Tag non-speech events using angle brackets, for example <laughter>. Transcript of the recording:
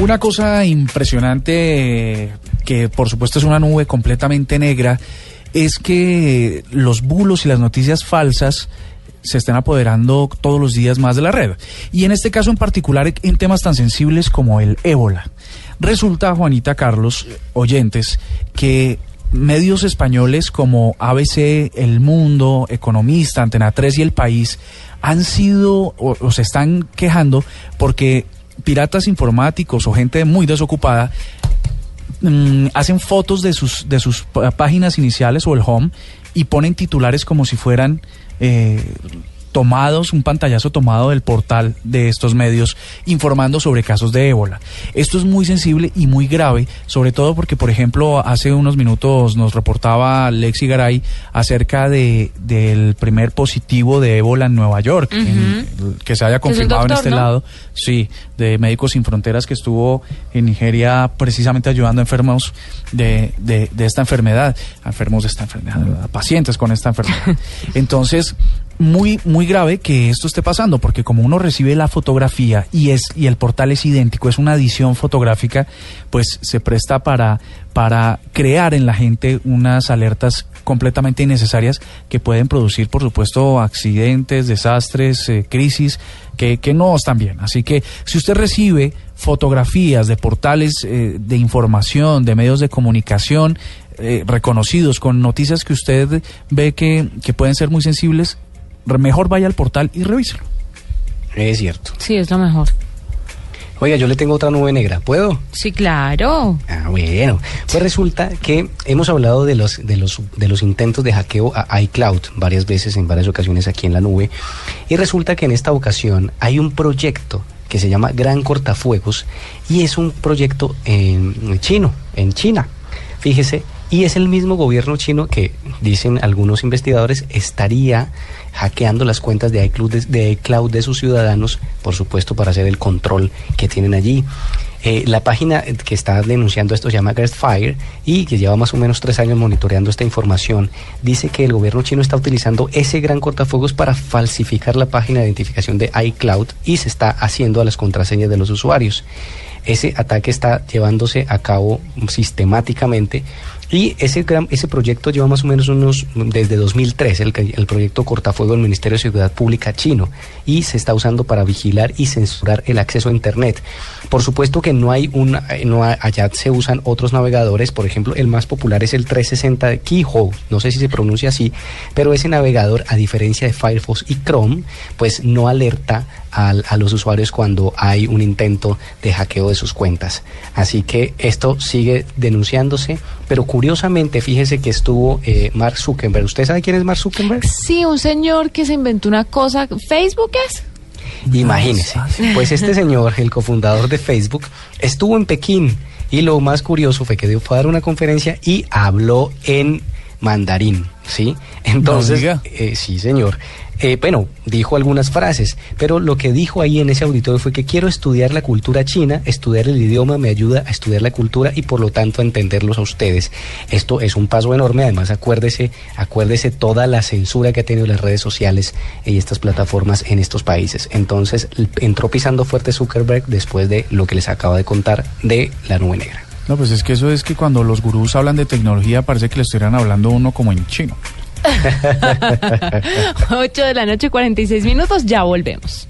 Una cosa impresionante, que por supuesto es una nube completamente negra, es que los bulos y las noticias falsas se están apoderando todos los días más de la red. Y en este caso en particular en temas tan sensibles como el ébola. Resulta, Juanita Carlos, oyentes, que medios españoles como ABC, El Mundo, Economista, Antena 3 y El País han sido o, se están quejando porque piratas informáticos o gente muy desocupada mm, hacen fotos de sus, de sus páginas iniciales o el home y ponen titulares como si fueran eh, tomados, un pantallazo tomado del portal de estos medios informando sobre casos de ébola. Esto es muy sensible y muy grave, sobre todo porque, por ejemplo, hace unos minutos nos reportaba Lexi Garay acerca de, del primer positivo de ébola en Nueva York, que se haya confirmado en este lado, sí, de Médicos Sin Fronteras que estuvo en Nigeria precisamente ayudando a enfermos de, de, de esta enfermedad, a enfermos de esta enfermedad, a pacientes con esta enfermedad. <laughs> Entonces, muy muy grave que esto esté pasando porque como uno recibe la fotografía y es y el portal es idéntico es una edición fotográfica pues se presta para para crear en la gente unas alertas completamente innecesarias que pueden producir por supuesto accidentes desastres eh, crisis que, que no están bien. Así que si usted recibe fotografías de portales eh, de información de medios de comunicación eh, reconocidos con noticias que usted ve que, que pueden ser muy sensibles mejor vaya al portal y revíselo. Es cierto. Sí, es lo mejor. Oiga, yo le tengo otra nube negra, ¿puedo? Sí, claro. Ah, bueno. Pues resulta que hemos hablado de los, de los, de los intentos de hackeo a iCloud varias veces, en varias ocasiones aquí en la nube. Y resulta que en esta ocasión hay un proyecto que se llama Gran Cortafuegos y es un proyecto en chino, en China. Fíjese, y es el mismo gobierno chino que, dicen algunos investigadores, estaría hackeando las cuentas de iCloud de, iCloud de sus ciudadanos, por supuesto, para hacer el control que tienen allí. Eh, la página que está denunciando esto se llama Fire y que lleva más o menos tres años monitoreando esta información. Dice que el gobierno chino está utilizando ese gran cortafuegos para falsificar la página de identificación de iCloud y se está haciendo a las contraseñas de los usuarios. Ese ataque está llevándose a cabo sistemáticamente y ese, ese proyecto lleva más o menos unos, desde 2003, el, el proyecto Cortafuego del Ministerio de Seguridad Pública chino, y se está usando para vigilar y censurar el acceso a Internet. Por supuesto que no hay un, no allá se usan otros navegadores, por ejemplo, el más popular es el 360 de Keyhole, no sé si se pronuncia así, pero ese navegador, a diferencia de Firefox y Chrome, pues no alerta a los usuarios cuando hay un intento de hackeo de sus cuentas. Así que esto sigue denunciándose, pero curiosamente, fíjese que estuvo eh, Mark Zuckerberg. ¿Usted sabe quién es Mark Zuckerberg? Sí, un señor que se inventó una cosa. ¿Facebook es? Imagínese. Pues este señor, el cofundador de Facebook, estuvo en Pekín y lo más curioso fue que dio, fue a dar una conferencia y habló en mandarín, ¿sí? Entonces, eh, sí, señor. Eh, bueno, dijo algunas frases, pero lo que dijo ahí en ese auditorio fue que quiero estudiar la cultura china, estudiar el idioma me ayuda a estudiar la cultura y por lo tanto a entenderlos a ustedes. Esto es un paso enorme, además acuérdese, acuérdese toda la censura que ha tenido las redes sociales y estas plataformas en estos países. Entonces entró pisando fuerte Zuckerberg después de lo que les acabo de contar de la nube negra. No, pues es que eso es que cuando los gurús hablan de tecnología parece que le estuvieran hablando uno como en chino. <laughs> 8 de la noche, 46 minutos, ya volvemos.